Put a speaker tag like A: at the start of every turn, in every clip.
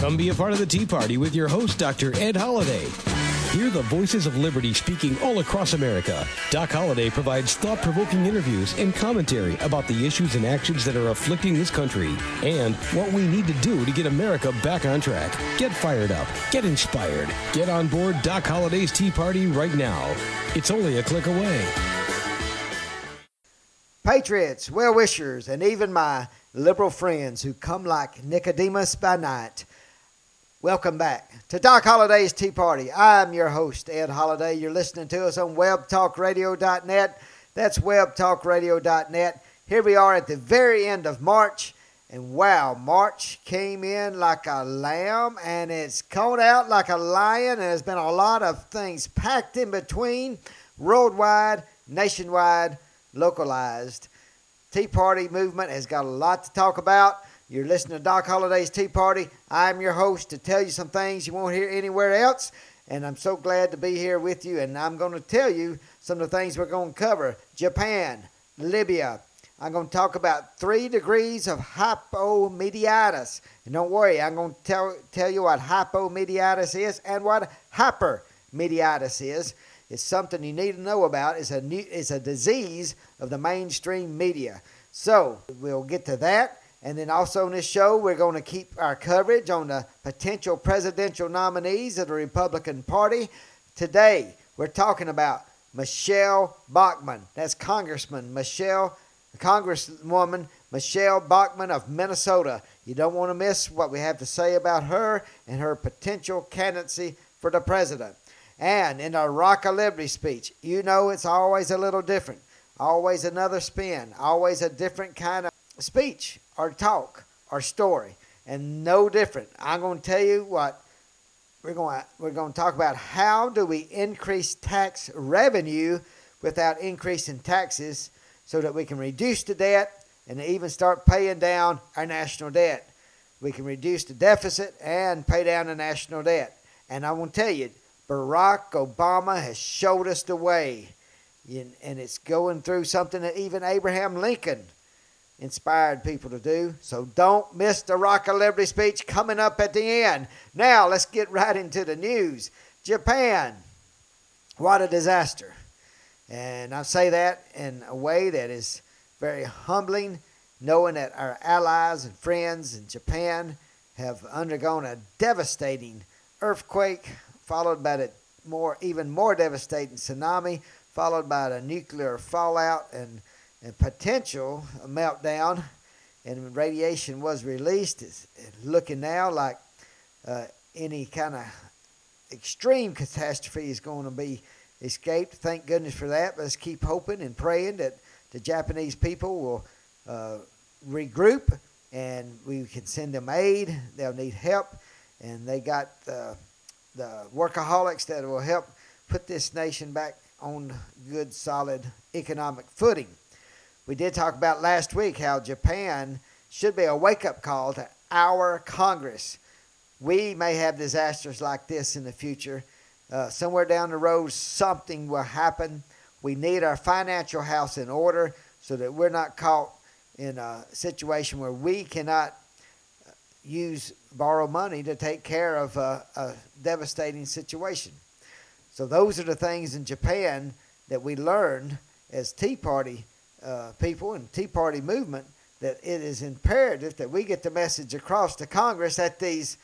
A: Come be a part of the Tea Party with your host, Dr. Ed Holliday. Hear the voices of liberty speaking all across America. Doc Holliday provides thought provoking interviews and commentary about the issues and actions that are afflicting this country and what we need to do to get America back on track. Get fired up, get inspired, get on board Doc Holliday's Tea Party right now. It's only a click away.
B: Patriots, well wishers, and even my liberal friends who come like Nicodemus by night. Welcome back to Doc Holliday's Tea Party. I'm your host, Ed Holliday. You're listening to us on webtalkradio.net. That's webtalkradio.net. Here we are at the very end of March. And wow, March came in like a lamb and it's come out like a lion. And there's been a lot of things packed in between, worldwide, nationwide, localized. Tea Party movement has got a lot to talk about. You're listening to Doc Holliday's Tea Party. I'm your host to tell you some things you won't hear anywhere else. And I'm so glad to be here with you. And I'm going to tell you some of the things we're going to cover Japan, Libya. I'm going to talk about three degrees of hypomediatis. And don't worry, I'm going to tell, tell you what hypomediatis is and what hypermediatis is. It's something you need to know about. It's a, new, it's a disease of the mainstream media. So we'll get to that. And then also in this show, we're going to keep our coverage on the potential presidential nominees of the Republican Party. Today, we're talking about Michele Bachmann. That's Congressman Michele, Congresswoman Michele Bachmann of Minnesota. You don't want to miss what we have to say about her and her potential candidacy for the president. And in our Rock of Liberty speech, you know it's always a little different, always another spin, always a different kind of speech or talk our story, and no different. I'm going to tell you what we're going to, we're going to talk about how do we increase tax revenue without increasing taxes so that we can reduce the debt and even start paying down our national debt. We can reduce the deficit and pay down the national debt. And I want to tell you, Barack Obama has showed us the way. And it's going through something that even Abraham Lincoln inspired people to do. So don't miss the Rock of Liberty speech coming up at the end. Now let's get right into the news. Japan, what a disaster. And I say that in a way that is very humbling, knowing that our allies and friends in Japan have undergone a devastating earthquake, followed by the more even more devastating tsunami, followed by the nuclear fallout and and potential meltdown, and radiation was released. It's looking now like uh, any kind of extreme catastrophe is going to be escaped. Thank goodness for that. Let's keep hoping and praying that the Japanese people will uh, regroup and we can send them aid. They'll need help, and they got the workaholics that will help put this nation back on good, solid economic footing. We did talk about last week how Japan should be a wake up call to our Congress. We may have disasters like this in the future. Uh, somewhere down the road, something will happen. We need our financial house in order so that we're not caught in a situation where we cannot uh, use borrow money to take care of a, a devastating situation. So those are the things in Japan that we learned as Tea Party uh, people and Tea Party movement that it is imperative that we get the message across to Congress that these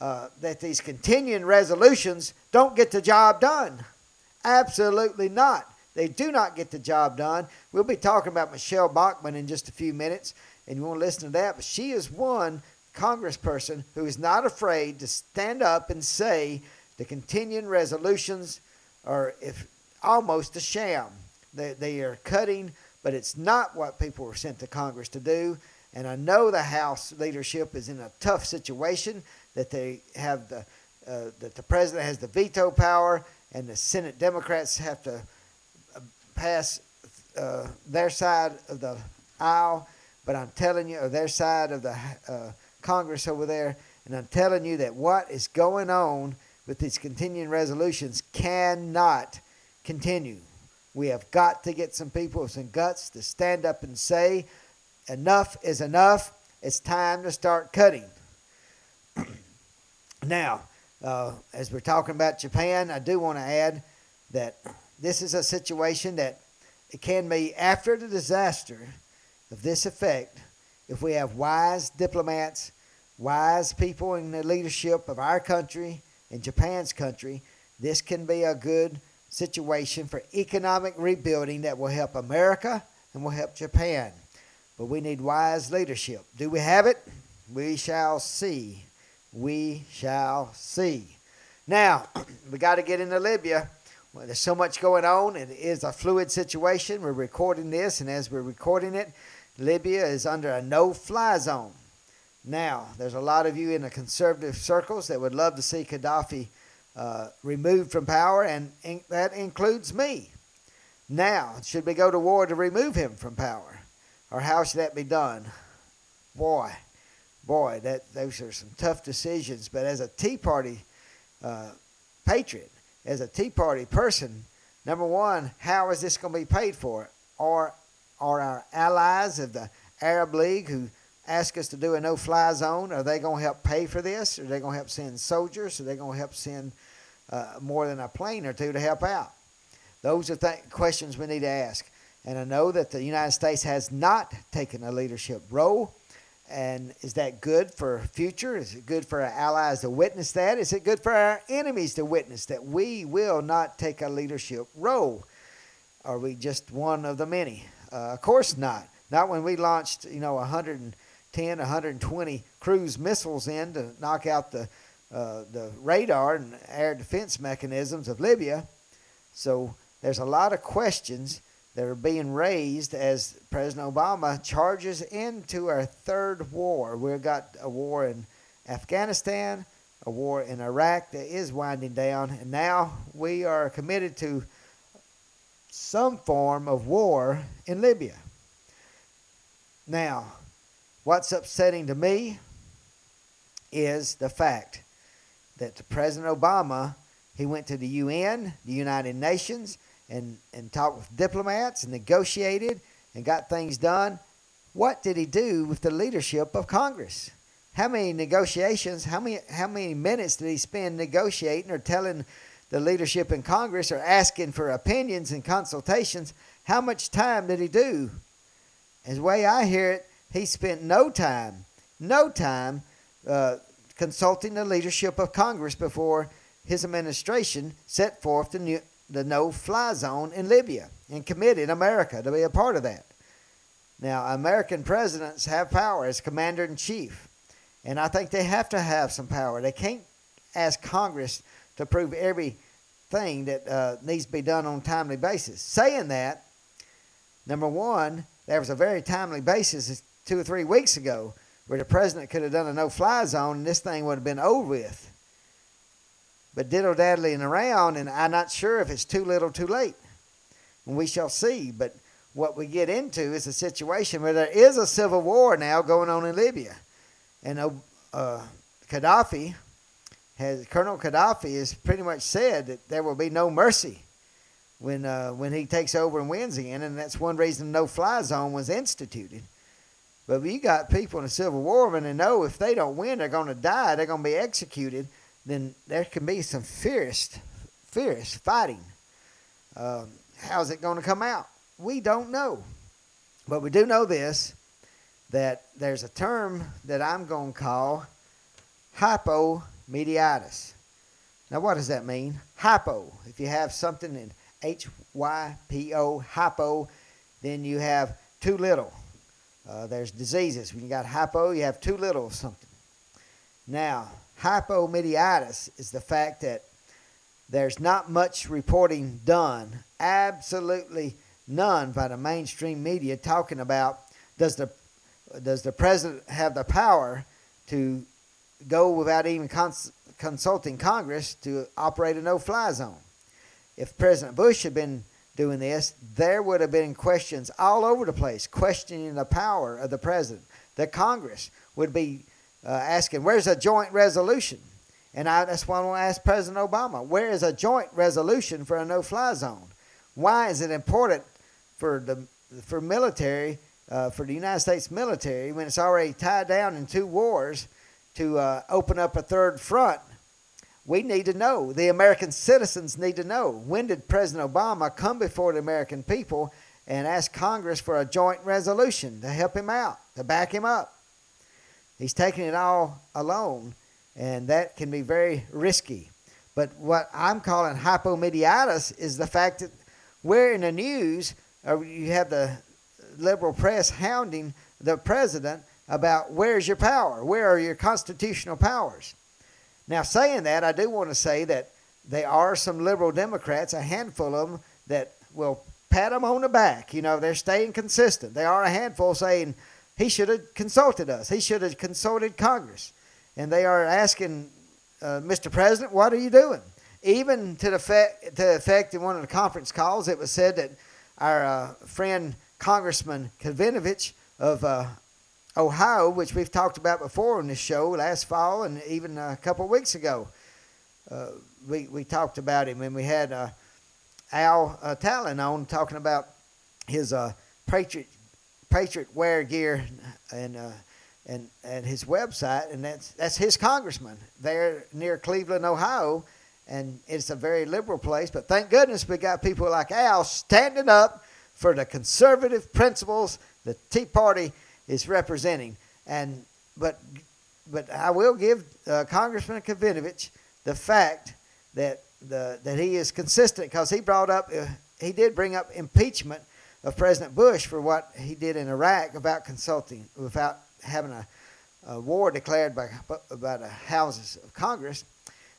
B: uh, that these continuing resolutions don't get the job done. Absolutely not. They do not get the job done. We'll be talking about Michele Bachmann in just a few minutes, and you want to listen to that. But she is one congressperson who is not afraid to stand up and say the continuing resolutions are if almost a sham. They, they are cutting but it's not what people were sent to Congress to do. And I know the House leadership is in a tough situation that they have the uh, that the president has the veto power and the Senate Democrats have to uh, pass uh, their side of the aisle. But I'm telling you, or their side of the uh, Congress over there, and I'm telling you that what is going on with these continuing resolutions cannot continue. We have got to get some people with some guts to stand up and say, enough is enough. It's time to start cutting. Now, uh, as we're talking about Japan, I do want to add that this is a situation that it can be after the disaster of this effect if we have wise diplomats, wise people in the leadership of our country and Japan's country, this can be a good situation for economic rebuilding that will help America and will help Japan. But we need wise leadership. Do we have it? We shall see. We shall see. Now, we got to get into Libya. Well, there's so much going on. It is a fluid situation. We're recording this, and as we're recording it, Libya is under a no fly zone. Now, there's a lot of you in the conservative circles that would love to see Gaddafi uh, removed from power, and in, that includes me. Now, should we go to war to remove him from power? Or how should that be done? Boy, boy, that those are some tough decisions. But as a Tea Party uh, patriot, as a Tea Party person, number one, how is this going to be paid for? Or are our allies of the Arab League who ask us to do a no-fly zone, are they going to help pay for this? Are they going to help send soldiers? Are they going to help send uh, more than a plane or two to help out? Those are th- questions we need to ask. And I know that the United States has not taken a leadership role. And is that good for future? Is it good for our allies to witness that? Is it good for our enemies to witness that we will not take a leadership role? Are we just one of the many? Uh, of course not. Not when we launched, you know, 110, 120 cruise missiles in to knock out the uh, the radar and air defense mechanisms of Libya. So there's a lot of questions that are being raised as President Obama charges into our third war. We've got a war in Afghanistan, a war in Iraq that is winding down, and now we are committed to some form of war in Libya. Now, what's upsetting to me is the fact that to President Obama he went to the UN, the United Nations, and, and talked with diplomats and negotiated and got things done. What did he do with the leadership of Congress? How many negotiations, how many how many minutes did he spend negotiating or telling the leadership in Congress or asking for opinions and consultations, how much time did he do? As the way I hear it, he spent no time, no time uh, consulting the leadership of Congress before his administration set forth the, new, the no fly zone in Libya and committed America to be a part of that. Now, American presidents have power as commander in chief, and I think they have to have some power. They can't ask Congress to approve everything that uh, needs to be done on a timely basis. Saying that, number one, there was a very timely basis two or three weeks ago where the president could have done a no-fly zone and this thing would have been over with. But diddle daddling around, and I'm not sure if it's too little, too late. And we shall see. But what we get into is a situation where there is a civil war now going on in Libya, and uh, Gaddafi has Colonel Gaddafi has pretty much said that there will be no mercy when uh, when he takes over and wins again, and that's one reason no fly zone was instituted. But you got people in a civil war when they know if they don't win, they're going to die, they're going to be executed. Then there can be some fierce, fierce fighting. Um, how's it going to come out? We don't know, but we do know this: that there's a term that I'm going to call hypomediatis. Now, what does that mean? Hypo. If you have something in H Y P O, hypo, then you have too little. Uh, there's diseases. When you got hypo, you have too little of something. Now, hypomediatis is the fact that there's not much reporting done, absolutely none by the mainstream media talking about does the does the president have the power to go without even cons- consulting Congress to operate a no-fly zone. If President Bush had been doing this, there would have been questions all over the place questioning the power of the president. The Congress would be uh, asking, "Where's a joint resolution?" And I, that's why I want to ask President Obama, "Where is a joint resolution for a no-fly zone? Why is it important for the for military?" Uh, for the United States military, when it's already tied down in two wars, to uh, open up a third front we need to know. The American citizens need to know. When did President Obama come before the American people and ask Congress for a joint resolution to help him out, to back him up? He's taking it all alone, and that can be very risky. But what I'm calling hypomediatis is the fact that we're in the news, or you have the liberal press hounding the president about where's your power? Where are your constitutional powers? Now, saying that, I do want to say that there are some liberal Democrats, a handful of them, that will pat them on the back. You know, they're staying consistent. They are a handful saying he should have consulted us, he should have consulted Congress. And they are asking, uh, Mr. President, what are you doing? Even to the, effect, to the effect in one of the conference calls, it was said that our uh, friend Congressman Kavinovich of uh, Ohio, which we've talked about before on this show last fall and even a couple of weeks ago. Uh, we, we talked about him and we had uh, Al uh, Talon on talking about his uh, Patriot Patriot wear gear and uh, and and his website, and that's that's his congressman there near Cleveland, Ohio, and it's a very liberal place. But thank goodness we got people like Al standing up for the conservative principles the Tea Party is representing. And but but I will give uh, Congressman Kavinovich the fact that the that he is consistent because he brought up uh, he did bring up impeachment of President Bush for what he did in Iraq about consulting without having a, a war declared by by the houses of Congress.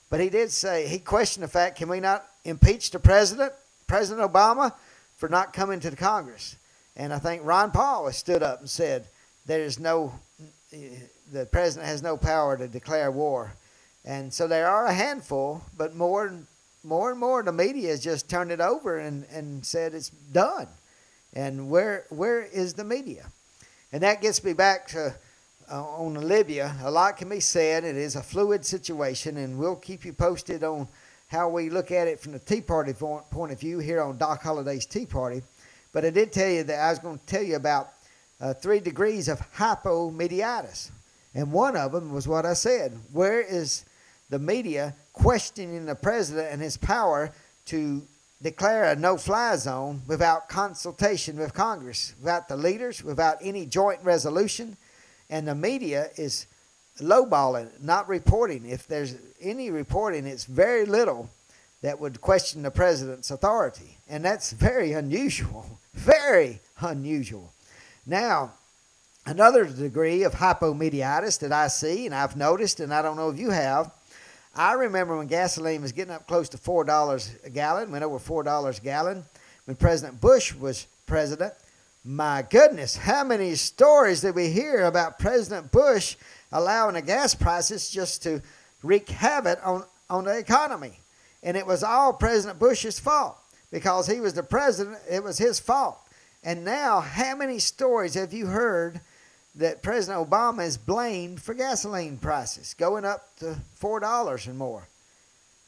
B: But he did say he questioned the fact: Can we not impeach the president, President Obama, for not coming to the Congress? And I think Ron Paul has stood up and said there is no, the president has no power to declare war. And so there are a handful, but more and more and more the media has just turned it over and, and said it's done. And where where is the media? And that gets me back to uh, on Libya. A lot can be said. It is a fluid situation, and we'll keep you posted on how we look at it from the Tea Party point of view here on Doc Holliday's Tea Party. But I did tell you that I was going to tell you about uh, three degrees of hypomediatis. And one of them was what I said. Where is the media questioning the president and his power to declare a no fly zone without consultation with Congress, without the leaders, without any joint resolution? And the media is lowballing, not reporting. If there's any reporting, it's very little that would question the president's authority. And that's very unusual. Very unusual. Now, another degree of hypomediatis that I see, and I've noticed, and I don't know if you have, I remember when gasoline was getting up close to $4 a gallon, went over $4 a gallon, when President Bush was president. My goodness, how many stories did we hear about President Bush allowing the gas prices just to wreak havoc on, on the economy? And it was all President Bush's fault because he was the president, it was his fault. And now, how many stories have you heard that President Obama is blamed for gasoline prices going up to $4 and more?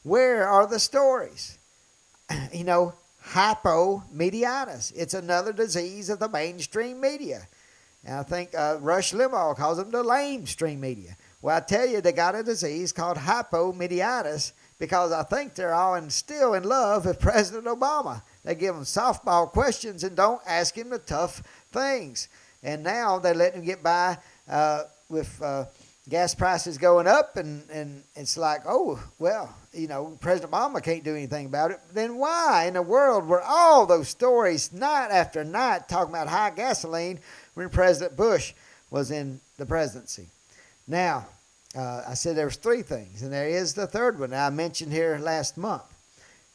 B: Where are the stories? You know, hypomediatis. It's another disease of the mainstream media. And I think uh, Rush Limbaugh calls them the lamestream media. Well, I tell you, they got a disease called hypomediatis because I think they're all in, still in love with President Obama. They give him softball questions and don't ask him the tough things. And now they let him get by uh, with uh, gas prices going up, and, and it's like, oh, well, you know, President Obama can't do anything about it. Then why in the world were all those stories night after night talking about high gasoline when President Bush was in the presidency? Now, uh, I said there was three things, and there is the third one I mentioned here last month,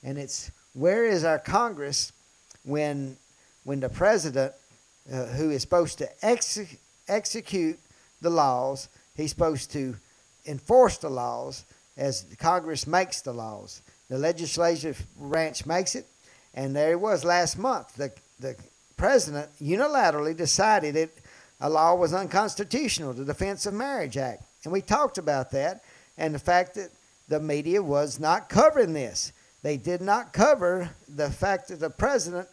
B: and it's where is our Congress when when the president, uh, who is supposed to ex- execute the laws, he's supposed to enforce the laws as Congress makes the laws. The legislative branch makes it, and there it was last month. The the president unilaterally decided that a law was unconstitutional, the Defense of Marriage Act. And we talked about that and the fact that the media was not covering this. They did not cover the fact that the president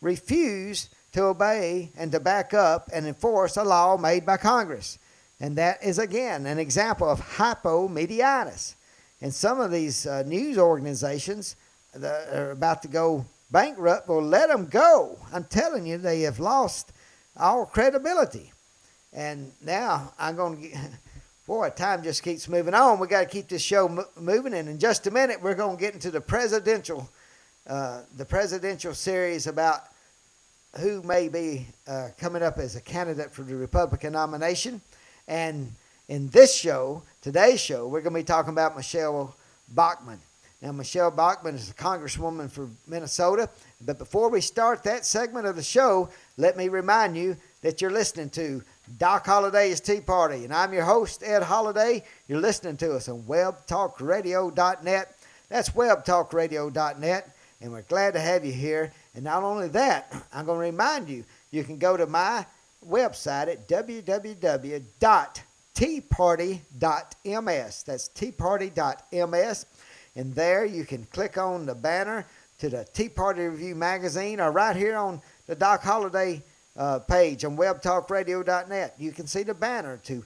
B: refused to obey and to back up and enforce a law made by Congress. And that is, again, an example of hypomediatis. And some of these uh, news organizations that are about to go bankrupt will let them go. I'm telling you, they have lost all credibility. And now I'm going to get, boy, time just keeps moving on. We got to keep this show mo- moving. And in just a minute, we're going to get into the presidential, uh, the presidential series about who may be uh, coming up as a candidate for the Republican nomination. And in this show, today's show, we're going to be talking about Michele Bachmann. Now, Michele Bachmann is a congresswoman for Minnesota. But before we start that segment of the show, let me remind you that you're listening to Doc Holliday's Tea Party. And I'm your host, Ed Holliday. You're listening to us on webtalkradio.net. That's webtalkradio.net. And we're glad to have you here. And not only that, I'm going to remind you, you can go to my website at www.teaparty.ms. That's teaparty.ms. And there you can click on the banner to the Tea Party Review magazine or right here on the Doc Holliday uh, page on webtalkradio.net. You can see the banner to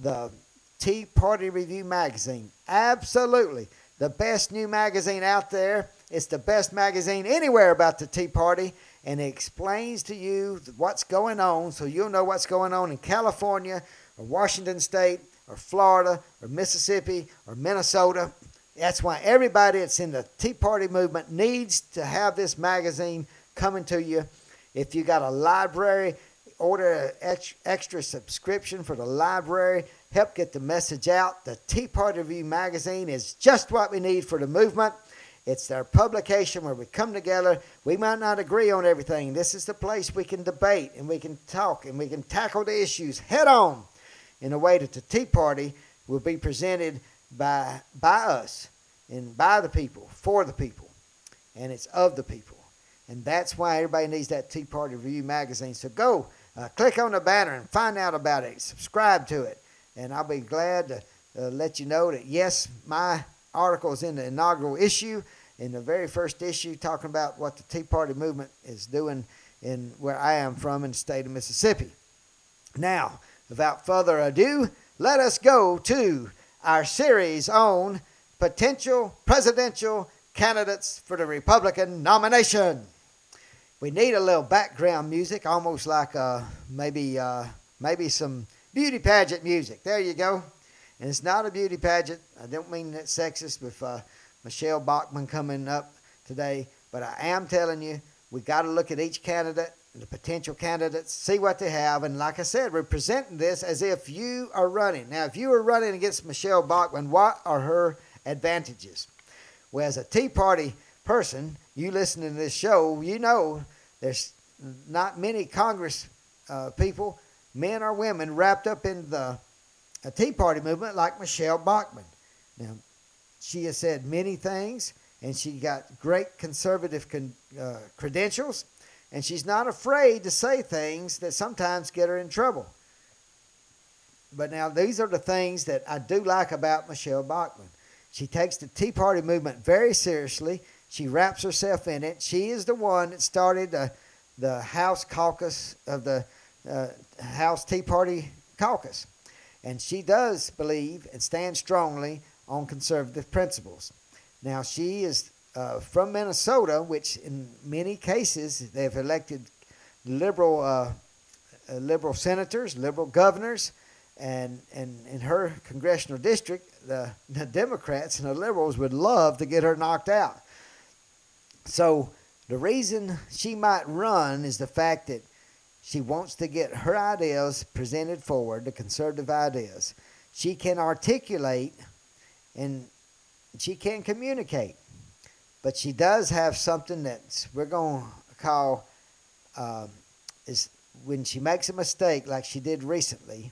B: the Tea Party Review magazine. Absolutely. The best new magazine out there. It's the best magazine anywhere about the Tea Party, and it explains to you what's going on so you'll know what's going on in California or Washington State or Florida or Mississippi or Minnesota. That's why everybody that's in the Tea Party movement needs to have this magazine coming to you. If you got a library, order an extra subscription for the library. Help get the message out. The Tea Party Review magazine is just what we need for the movement. It's our publication where we come together. We might not agree on everything. This is the place we can debate and we can talk and we can tackle the issues head on in a way that the Tea Party will be presented by, by us and by the people, for the people, and it's of the people. And that's why everybody needs that Tea Party Review magazine. So go uh, click on the banner and find out about it. Subscribe to it. And I'll be glad to uh, let you know that, yes, my article is in the inaugural issue, in the very first issue, talking about what the Tea Party movement is doing in where I am from in the state of Mississippi. Now, without further ado, let us go to our series on potential presidential candidates for the Republican nomination. We need a little background music, almost like uh, maybe uh, maybe some beauty pageant music. There you go. And it's not a beauty pageant. I don't mean that sexist with uh, Michele Bachmann coming up today, but I am telling you, we got to look at each candidate, the potential candidates, see what they have, and like I said, we're presenting this as if you are running. Now, if you are running against Michele Bachmann, what are her advantages? Well, as a Tea Party person, you listening to this show, you know there's not many Congress uh, people, men or women, wrapped up in the Tea Party movement like Michele Bachmann. Now, she has said many things, and she got great conservative con- uh, credentials, and she's not afraid to say things that sometimes get her in trouble. But now, these are the things that I do like about Michele Bachmann. She takes the Tea Party movement very seriously. She wraps herself in it. She is the one that started the, the House caucus of the uh, House Tea Party caucus. And she does believe and stand strongly on conservative principles. Now, she is uh, from Minnesota, which in many cases they've elected liberal, uh, uh liberal senators, liberal governors, and, and in her congressional district, the, the Democrats and the liberals would love to get her knocked out. So the reason she might run is the fact that she wants to get her ideas presented forward, the conservative ideas. She can articulate and she can communicate. But she does have something that we're going to call um, is when she makes a mistake, like she did recently,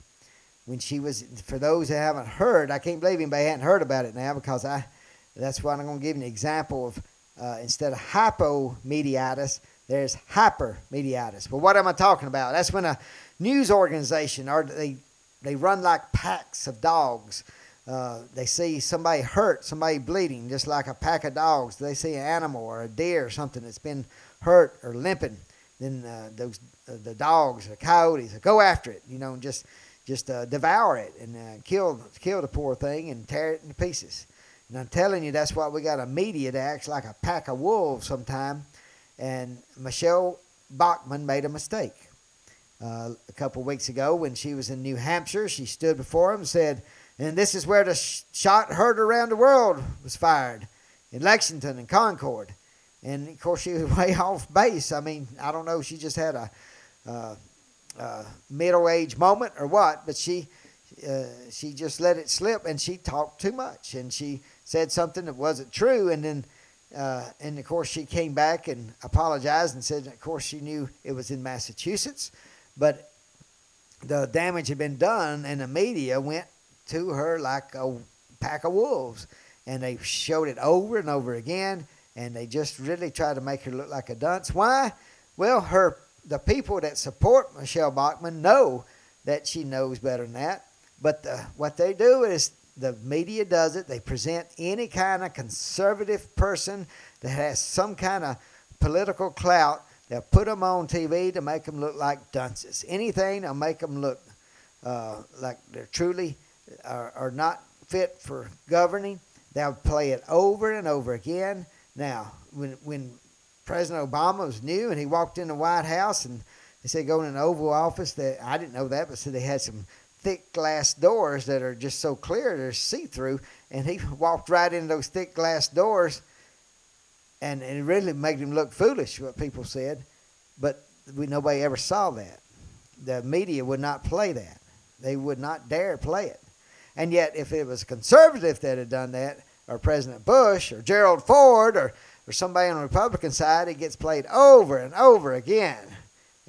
B: when she was, for those that haven't heard, I can't believe anybody hadn't heard about it now because I, that's why I'm going to give an example of uh, instead of hypomediatis, there's hypermediatis. Well, what am I talking about? That's when a news organization or they they run like packs of dogs. Uh, they see somebody hurt, somebody bleeding, just like a pack of dogs. They see an animal or a deer or something that's been hurt or limping. Then uh, those uh, the dogs, the coyotes, go after it. You know, and just just uh, devour it and uh, kill kill the poor thing and tear it into pieces. And I'm telling you, that's why we got a media that acts like a pack of wolves sometime. And Michele Bachmann made a mistake. Uh, a couple weeks ago, when she was in New Hampshire, she stood before him and said, and this is where the sh- shot heard around the world was fired in Lexington and Concord. And of course, she was way off base. I mean, I don't know. She just had a, uh, uh, middle age moment or what, but she uh, she just let it slip and she talked too much and she said something that wasn't true. And then, uh, and of course, she came back and apologized and said, of course, she knew it was in Massachusetts, but the damage had been done, and the media went to her like a pack of wolves. And they showed it over and over again, and they just really tried to make her look like a dunce. Why? Well, her the people that support Michele Bachmann know that she knows better than that. But the, what they do is the media does it. They present any kind of conservative person that has some kind of political clout. They'll put them on TV to make them look like dunces. Anything to make them look uh, like they're truly are, are not fit for governing. They'll play it over and over again. Now, when when President Obama was new and he walked in the White House and they said go in the Oval Office that I didn't know that, but said they had some thick glass doors that are just so clear they're see through. And he walked right into those thick glass doors, and, and it really made him look foolish. What people said, but we nobody ever saw that. The media would not play that. They would not dare play it. And yet, if it was a conservative that had done that, or President Bush, or Gerald Ford, or, or somebody on the Republican side, it gets played over and over again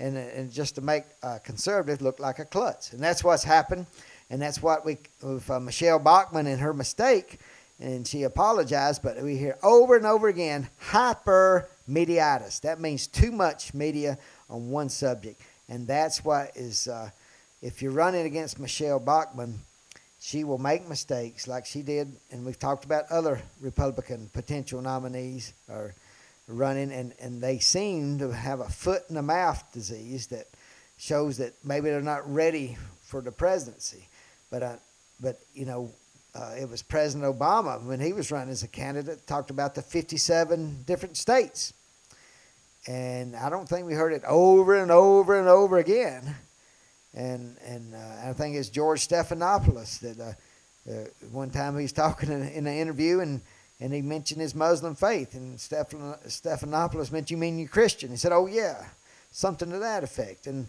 B: and, and just to make a conservative look like a klutz. And that's what's happened. And that's what we, with uh, Michele Bachmann and her mistake, and she apologized, but we hear over and over again hyper mediatis. That means too much media on one subject. And that's what is, uh, if you're running against Michele Bachmann, she will make mistakes like she did. And we've talked about other Republican potential nominees or running, and, and they seem to have a foot in the mouth disease that shows that maybe they're not ready for the presidency. But uh, but you know, uh, it was President Obama when he was running as a candidate talked about the 57 different states, and I don't think we heard it over and over and over again. And and uh, I think it's George Stephanopoulos that uh, uh, one time he was talking in, in an interview and and he mentioned his Muslim faith. And Stephan, Stephanopoulos meant, You mean you're Christian? He said, Oh, yeah, something to that effect. And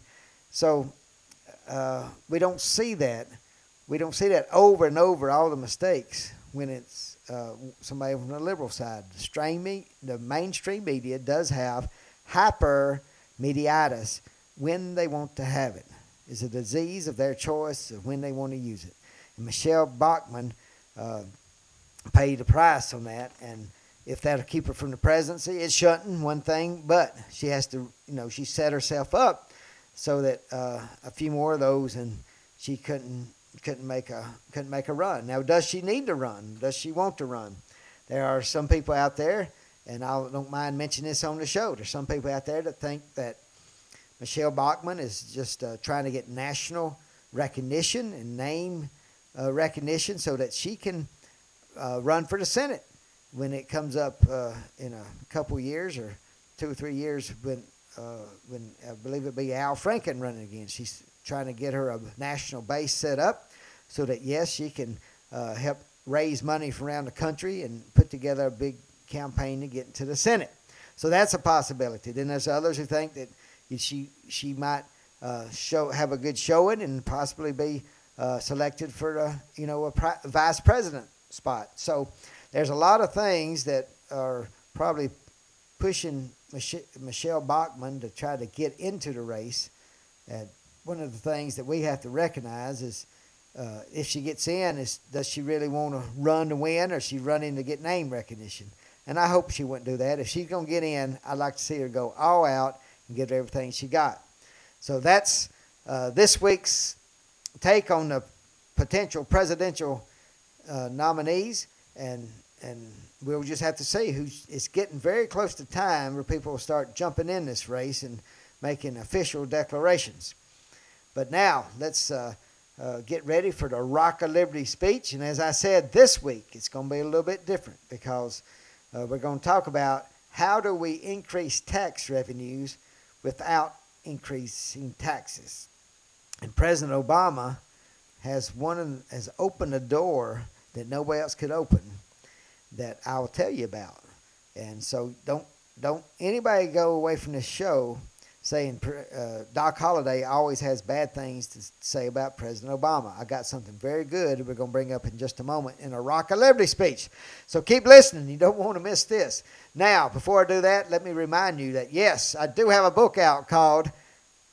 B: so uh, we don't see that. We don't see that over and over, all the mistakes, when it's uh, somebody from the liberal side. The, the mainstream media does have hyper mediatis when they want to have it. It's a disease of their choice of when they want to use it. And Michele Bachmann. Uh, pay the price on that. And if that'll keep her from the presidency, it shouldn't. One thing, but she has to, you know, she set herself up so that uh, a few more of those, and she couldn't couldn't make a couldn't make a run. Now, does she need to run? Does she want to run? There are some people out there, and I don't mind mentioning this on the show. There's some people out there that think that Michele Bachmann is just uh, trying to get national recognition and name uh, recognition so that she can uh, run for the Senate when it comes up uh, in a couple years or two or three years when uh, when I believe it'll be Al Franken running again. She's trying to get her a national base set up so that yes, she can uh, help raise money from around the country and put together a big campaign to get into the Senate. So that's a possibility. Then there's others who think that she she might uh, show have a good showing and possibly be uh, selected for a, you know a vice president spot. So there's a lot of things that are probably pushing Mich- Michele Bachmann to try to get into the race. And one of the things that we have to recognize is uh, if she gets in, is does she really want to run to win or is she running to get name recognition? And I hope she wouldn't do that. If she's going to get in, I'd like to see her go all out and give everything she got. So that's uh, this week's take on the potential presidential uh, nominees, and and we'll just have to see who's. It's getting very close to time where people will start jumping in this race and making official declarations. But now let's uh, uh, get ready for the Rock of Liberty speech. And as I said, this week it's going to be a little bit different because uh, we're going to talk about how do we increase tax revenues without increasing taxes. And President Obama has one has opened a door that nobody else could open that I'll tell you about. And so don't don't anybody go away from this show saying uh, Doc Holliday always has bad things to say about President Obama. I got something very good we're going to bring up in just a moment in a Rock of Liberty speech. So keep listening. You don't want to miss this. Now, before I do that, let me remind you that yes, I do have a book out called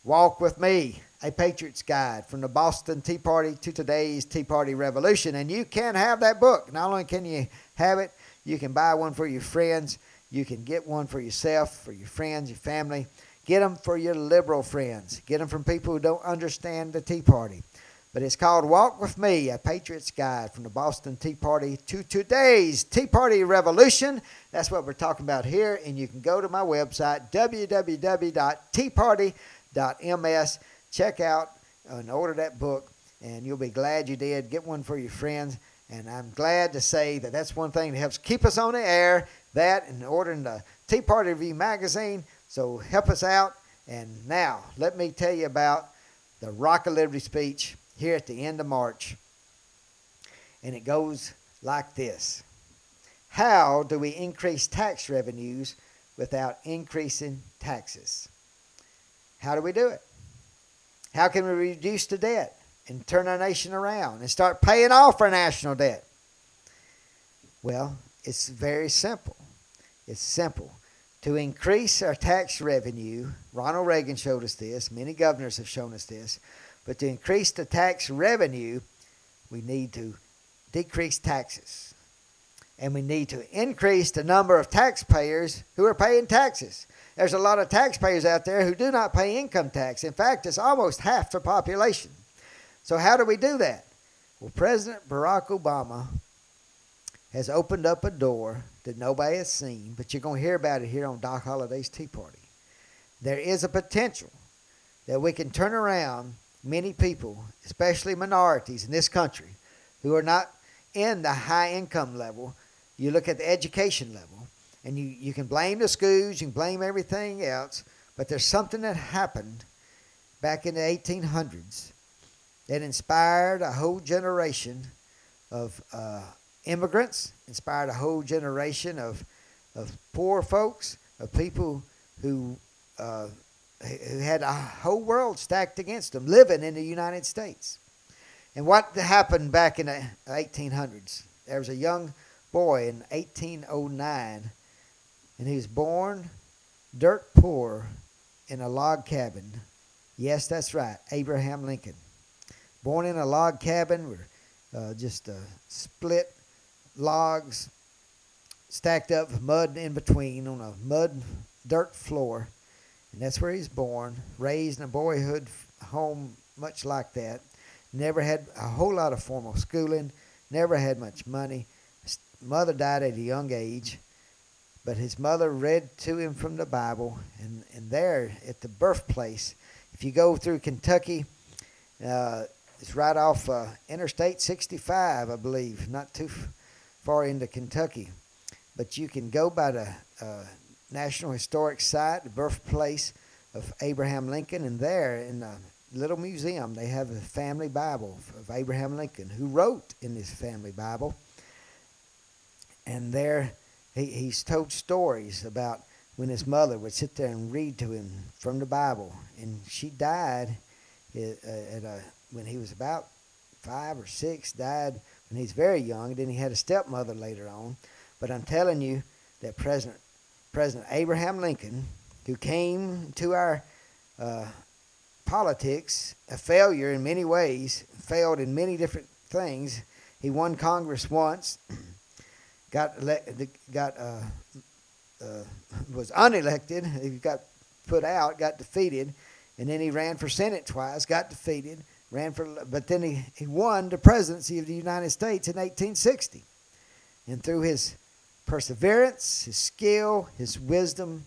B: Walk with Me. A Patriot's Guide from the Boston Tea Party to today's Tea Party Revolution. And you can have that book. Not only can you have it, you can buy one for your friends. You can get one for yourself, for your friends, your family. Get them for your liberal friends. Get them from people who don't understand the Tea Party. But it's called Walk With Me, a Patriot's Guide from the Boston Tea Party to today's Tea Party Revolution. That's what we're talking about here. And you can go to my website, www.teaparty.ms. Check out and order that book, and you'll be glad you did. Get one for your friends. And I'm glad to say that that's one thing that helps keep us on the air. That and ordering the Tea Party Review magazine so help us out. And now, let me tell you about the Rock of Liberty speech here at the end of March. And it goes like this How do we increase tax revenues without increasing taxes? How do we do it? How can we reduce the debt and turn our nation around and start paying off our national debt? Well, it's very simple. It's simple to increase our tax revenue. Ronald Reagan showed us this, many governors have shown us this. But to increase the tax revenue, we need to decrease taxes. And we need to increase the number of taxpayers who are paying taxes. There's a lot of taxpayers out there who do not pay income tax. In fact, it's almost half the population. So, how do we do that? Well, President Barack Obama has opened up a door that nobody has seen, but you're going to hear about it here on Doc Holliday's Tea Party. There is a potential that we can turn around many people, especially minorities in this country, who are not in the high income level. You look at the education level, and you, you can blame the schools, you can blame everything else, but there's something that happened back in the 1800s that inspired a whole generation of uh, immigrants, inspired a whole generation of, of poor folks, of people who, uh, who had a whole world stacked against them living in the United States. And what happened back in the 1800s? There was a young boy in 1809, and he was born dirt poor in a log cabin. Yes, that's right, Abraham Lincoln. Born in a log cabin, with uh, just a split logs stacked up, mud in between on a mud dirt floor. And that's where he's born, raised in a boyhood home much like that. Never had a whole lot of formal schooling, never had much money. Mother died at a young age, but his mother read to him from the Bible. And, and there at the birthplace, if you go through Kentucky, uh, it's right off uh, Interstate 65, I believe, not too far into Kentucky. But you can go by the uh, National Historic Site, the birthplace of Abraham Lincoln, and there in the little museum they have a family Bible of Abraham Lincoln, who wrote in this family Bible. And there he, he's told stories about when his mother would sit there and read to him from the Bible. And she died uh, at a, when he was about five or six, died when he's very young. Then he had a stepmother later on. But I'm telling you that President President Abraham Lincoln, who came to our uh, politics a failure in many ways, failed in many different things. He won Congress once, got got uh, uh, was unelected. He got put out, got defeated, and then he ran for Senate twice, got defeated, ran for, but then he, he won the presidency of the United States in 1860. And through his perseverance, his skill, his wisdom,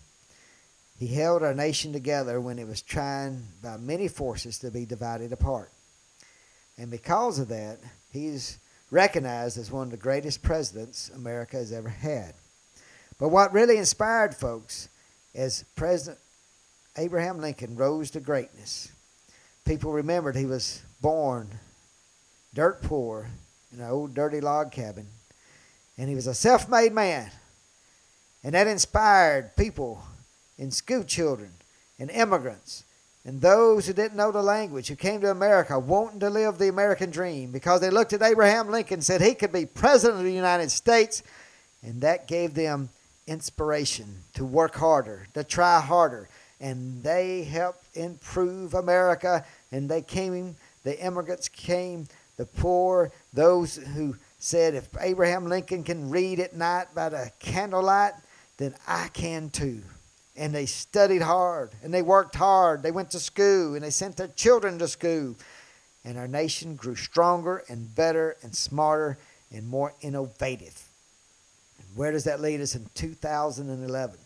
B: he held our nation together when it was trying by many forces to be divided apart. And because of that, he's recognized as one of the greatest presidents America has ever had. But what really inspired folks as President Abraham Lincoln rose to greatness, people remembered he was born dirt poor in an old dirty log cabin, and he was a self made man. And that inspired people and school children and immigrants and those who didn't know the language who came to America wanting to live the American dream because they looked at Abraham Lincoln and said he could be president of the United States and that gave them inspiration to work harder, to try harder. And they helped improve America and they came the immigrants came, the poor, those who said if Abraham Lincoln can read at night by the candlelight, then I can too and they studied hard and they worked hard. They went to school and they sent their children to school. And our nation grew stronger and better and smarter and more innovative. And where does that lead us in 2011?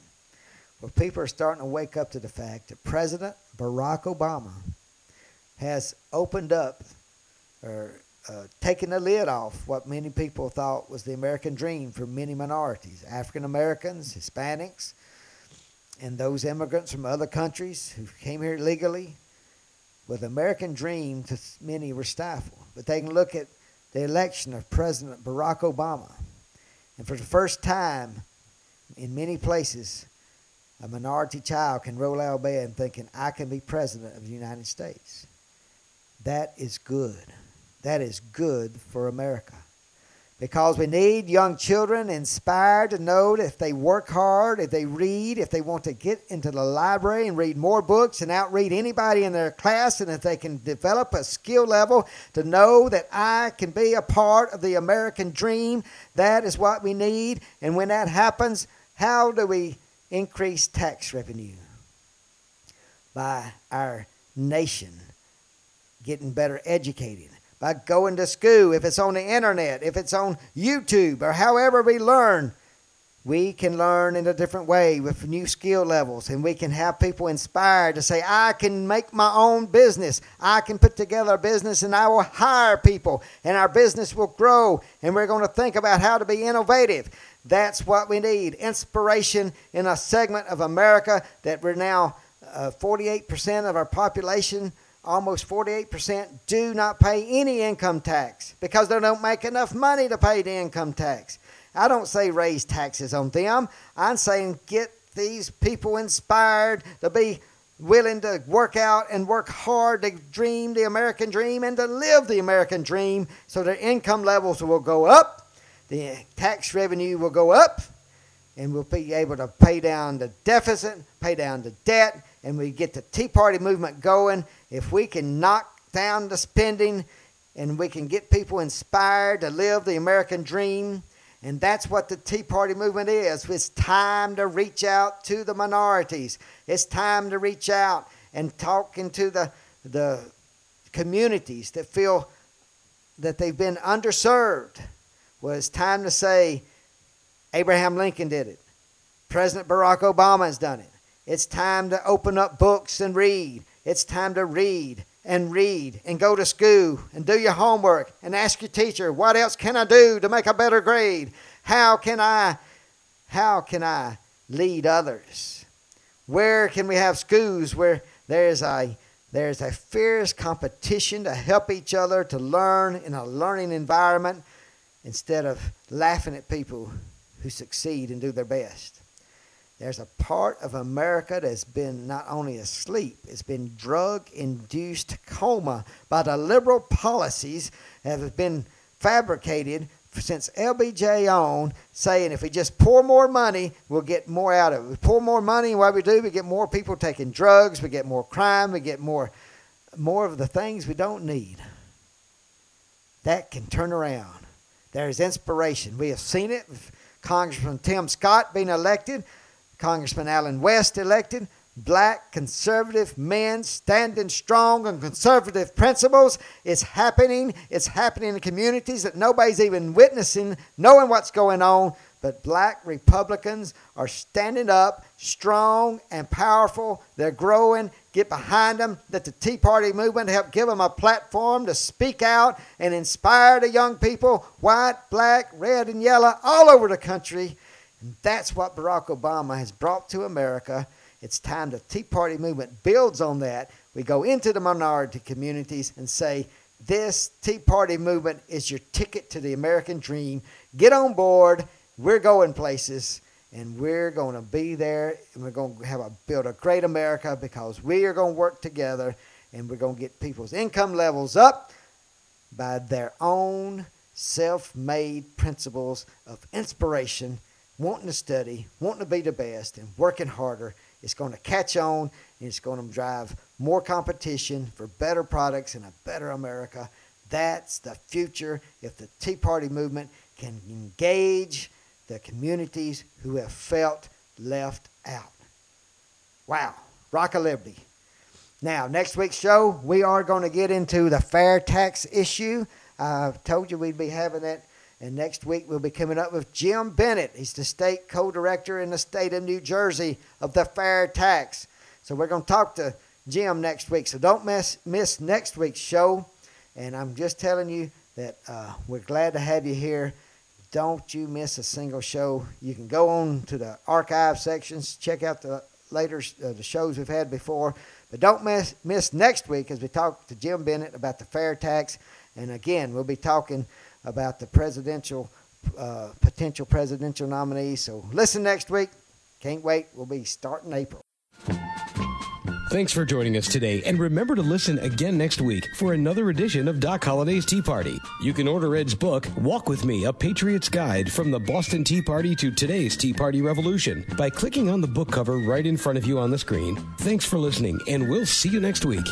B: Well, people are starting to wake up to the fact that President Barack Obama has opened up or uh, taken the lid off what many people thought was the American dream for many minorities African Americans, Hispanics, and those immigrants from other countries who came here legally, with American dream to many were stifled. But they can look at the election of President Barack Obama, and for the first time in many places, a minority child can roll out of bed and thinking, I can be president of the United States. That is good. That is good for America because we need young children inspired to know that if they work hard, if they read, if they want to get into the library and read more books and outread anybody in their class, and if they can develop a skill level to know that I can be a part of the American dream, that is what we need. And when that happens, how do we increase tax revenue? By our nation getting better educated by going to school, if it's on the internet, if it's on YouTube, or however we learn, we can learn in a different way with new skill levels, and we can have people inspired to say, I can make my own business. I can put together a business, and I will hire people, and our business will grow, and we're going to think about how to be innovative. That's what we need inspiration in a segment of America that we're now uh, 48% of our population almost 48% do not pay any income tax because they don't make enough money to pay the income tax. I don't say raise taxes on them. I'm saying get these people inspired to be willing to work out and work hard to dream the American dream and to live the American dream so their income levels will go up, the tax revenue will go up, and we'll be able to pay down the deficit, pay down the debt, and we get the Tea Party movement going, if we can knock down the spending and we can get people inspired to live the American dream, and that's what the Tea Party movement is. It's time to reach out to the minorities. It's time to reach out and talk into the, the communities that feel that they've been underserved. Well, it's time to say, Abraham Lincoln did it. President Barack Obama has done it. It's time to open up books and read. It's time to read and read and go to school and do your homework and ask your teacher, what else can I do to make a better grade? How can I how can I lead others? Where can we have schools where there's a there's a fierce competition to help each other to learn in a learning environment instead of laughing at people who succeed and do their best? There's a part of America that's been not only asleep, it's been drug induced coma by the liberal policies that have been fabricated since LBJ on, saying if we just pour more money, we'll get more out of it. We pour more money, what we do, we get more people taking drugs, we get more crime, we get more, more of the things we don't need. That can turn around. There's inspiration. We have seen it. with Congressman Tim Scott being elected Congressman Allen West elected. Black conservative men standing strong on conservative principles. It's happening. It's happening in communities that nobody's even witnessing, knowing what's going on. But black Republicans are standing up strong and powerful. They're growing, get behind them. Let the Tea Party movement help give them a platform to speak out and inspire the young people, white, black, red, and yellow, all over the country. And that's what Barack Obama has brought to America. It's time the Tea Party movement builds on that. We go into the minority communities and say, this Tea Party movement is your ticket to the American dream. Get on board. We're going places and we're going to be there and we're going to have a build a great America because we are going to work together and we're going to get people's income levels up by their own self-made principles of inspiration, wanting to study, wanting to be the best and working harder. It's going to catch on and it's going to drive more competition for better products and a better America. That's the future if the Tea Party movement can engage the communities who have felt left out. Wow, Rock of Liberty. Now, next week's show, we are going to get into the fair tax issue. I told you we'd be having that. And next week, we'll be coming up with Jim Bennett. He's the state co director in the state of New Jersey of the fair tax. So, we're going to talk to Jim next week. So, don't miss, miss next week's show. And I'm just telling you that uh, we're glad to have you here. Don't you miss a single show. You can go on to the archive sections, check out the later uh, the shows we've had before. But don't miss, miss next week as we talk to Jim Bennett about the fair tax. And again, we'll be talking about the presidential, uh, potential presidential nominees. So listen next week. Can't wait. We'll be starting April.
A: Thanks for joining us today, and remember to listen again next week for another edition of Doc Holliday's Tea Party. You can order Ed's book, Walk With Me, A Patriot's Guide from the Boston Tea Party to today's Tea Party Revolution by clicking on the book cover right in front of you on the screen. Thanks for listening, and we'll see you next week.